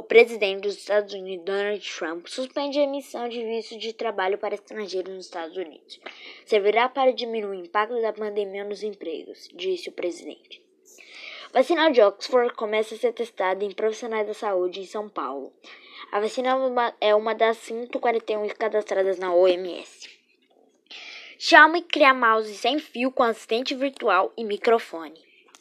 O presidente dos Estados Unidos, Donald Trump, suspende a emissão de visto de trabalho para estrangeiros nos Estados Unidos. Servirá para diminuir o impacto da pandemia nos empregos, disse o presidente. Vacina de Oxford começa a ser testada em profissionais da saúde em São Paulo. A vacina é uma é das 141 cadastradas na OMS. Xiaomi cria mouse sem fio com assistente virtual e microfone.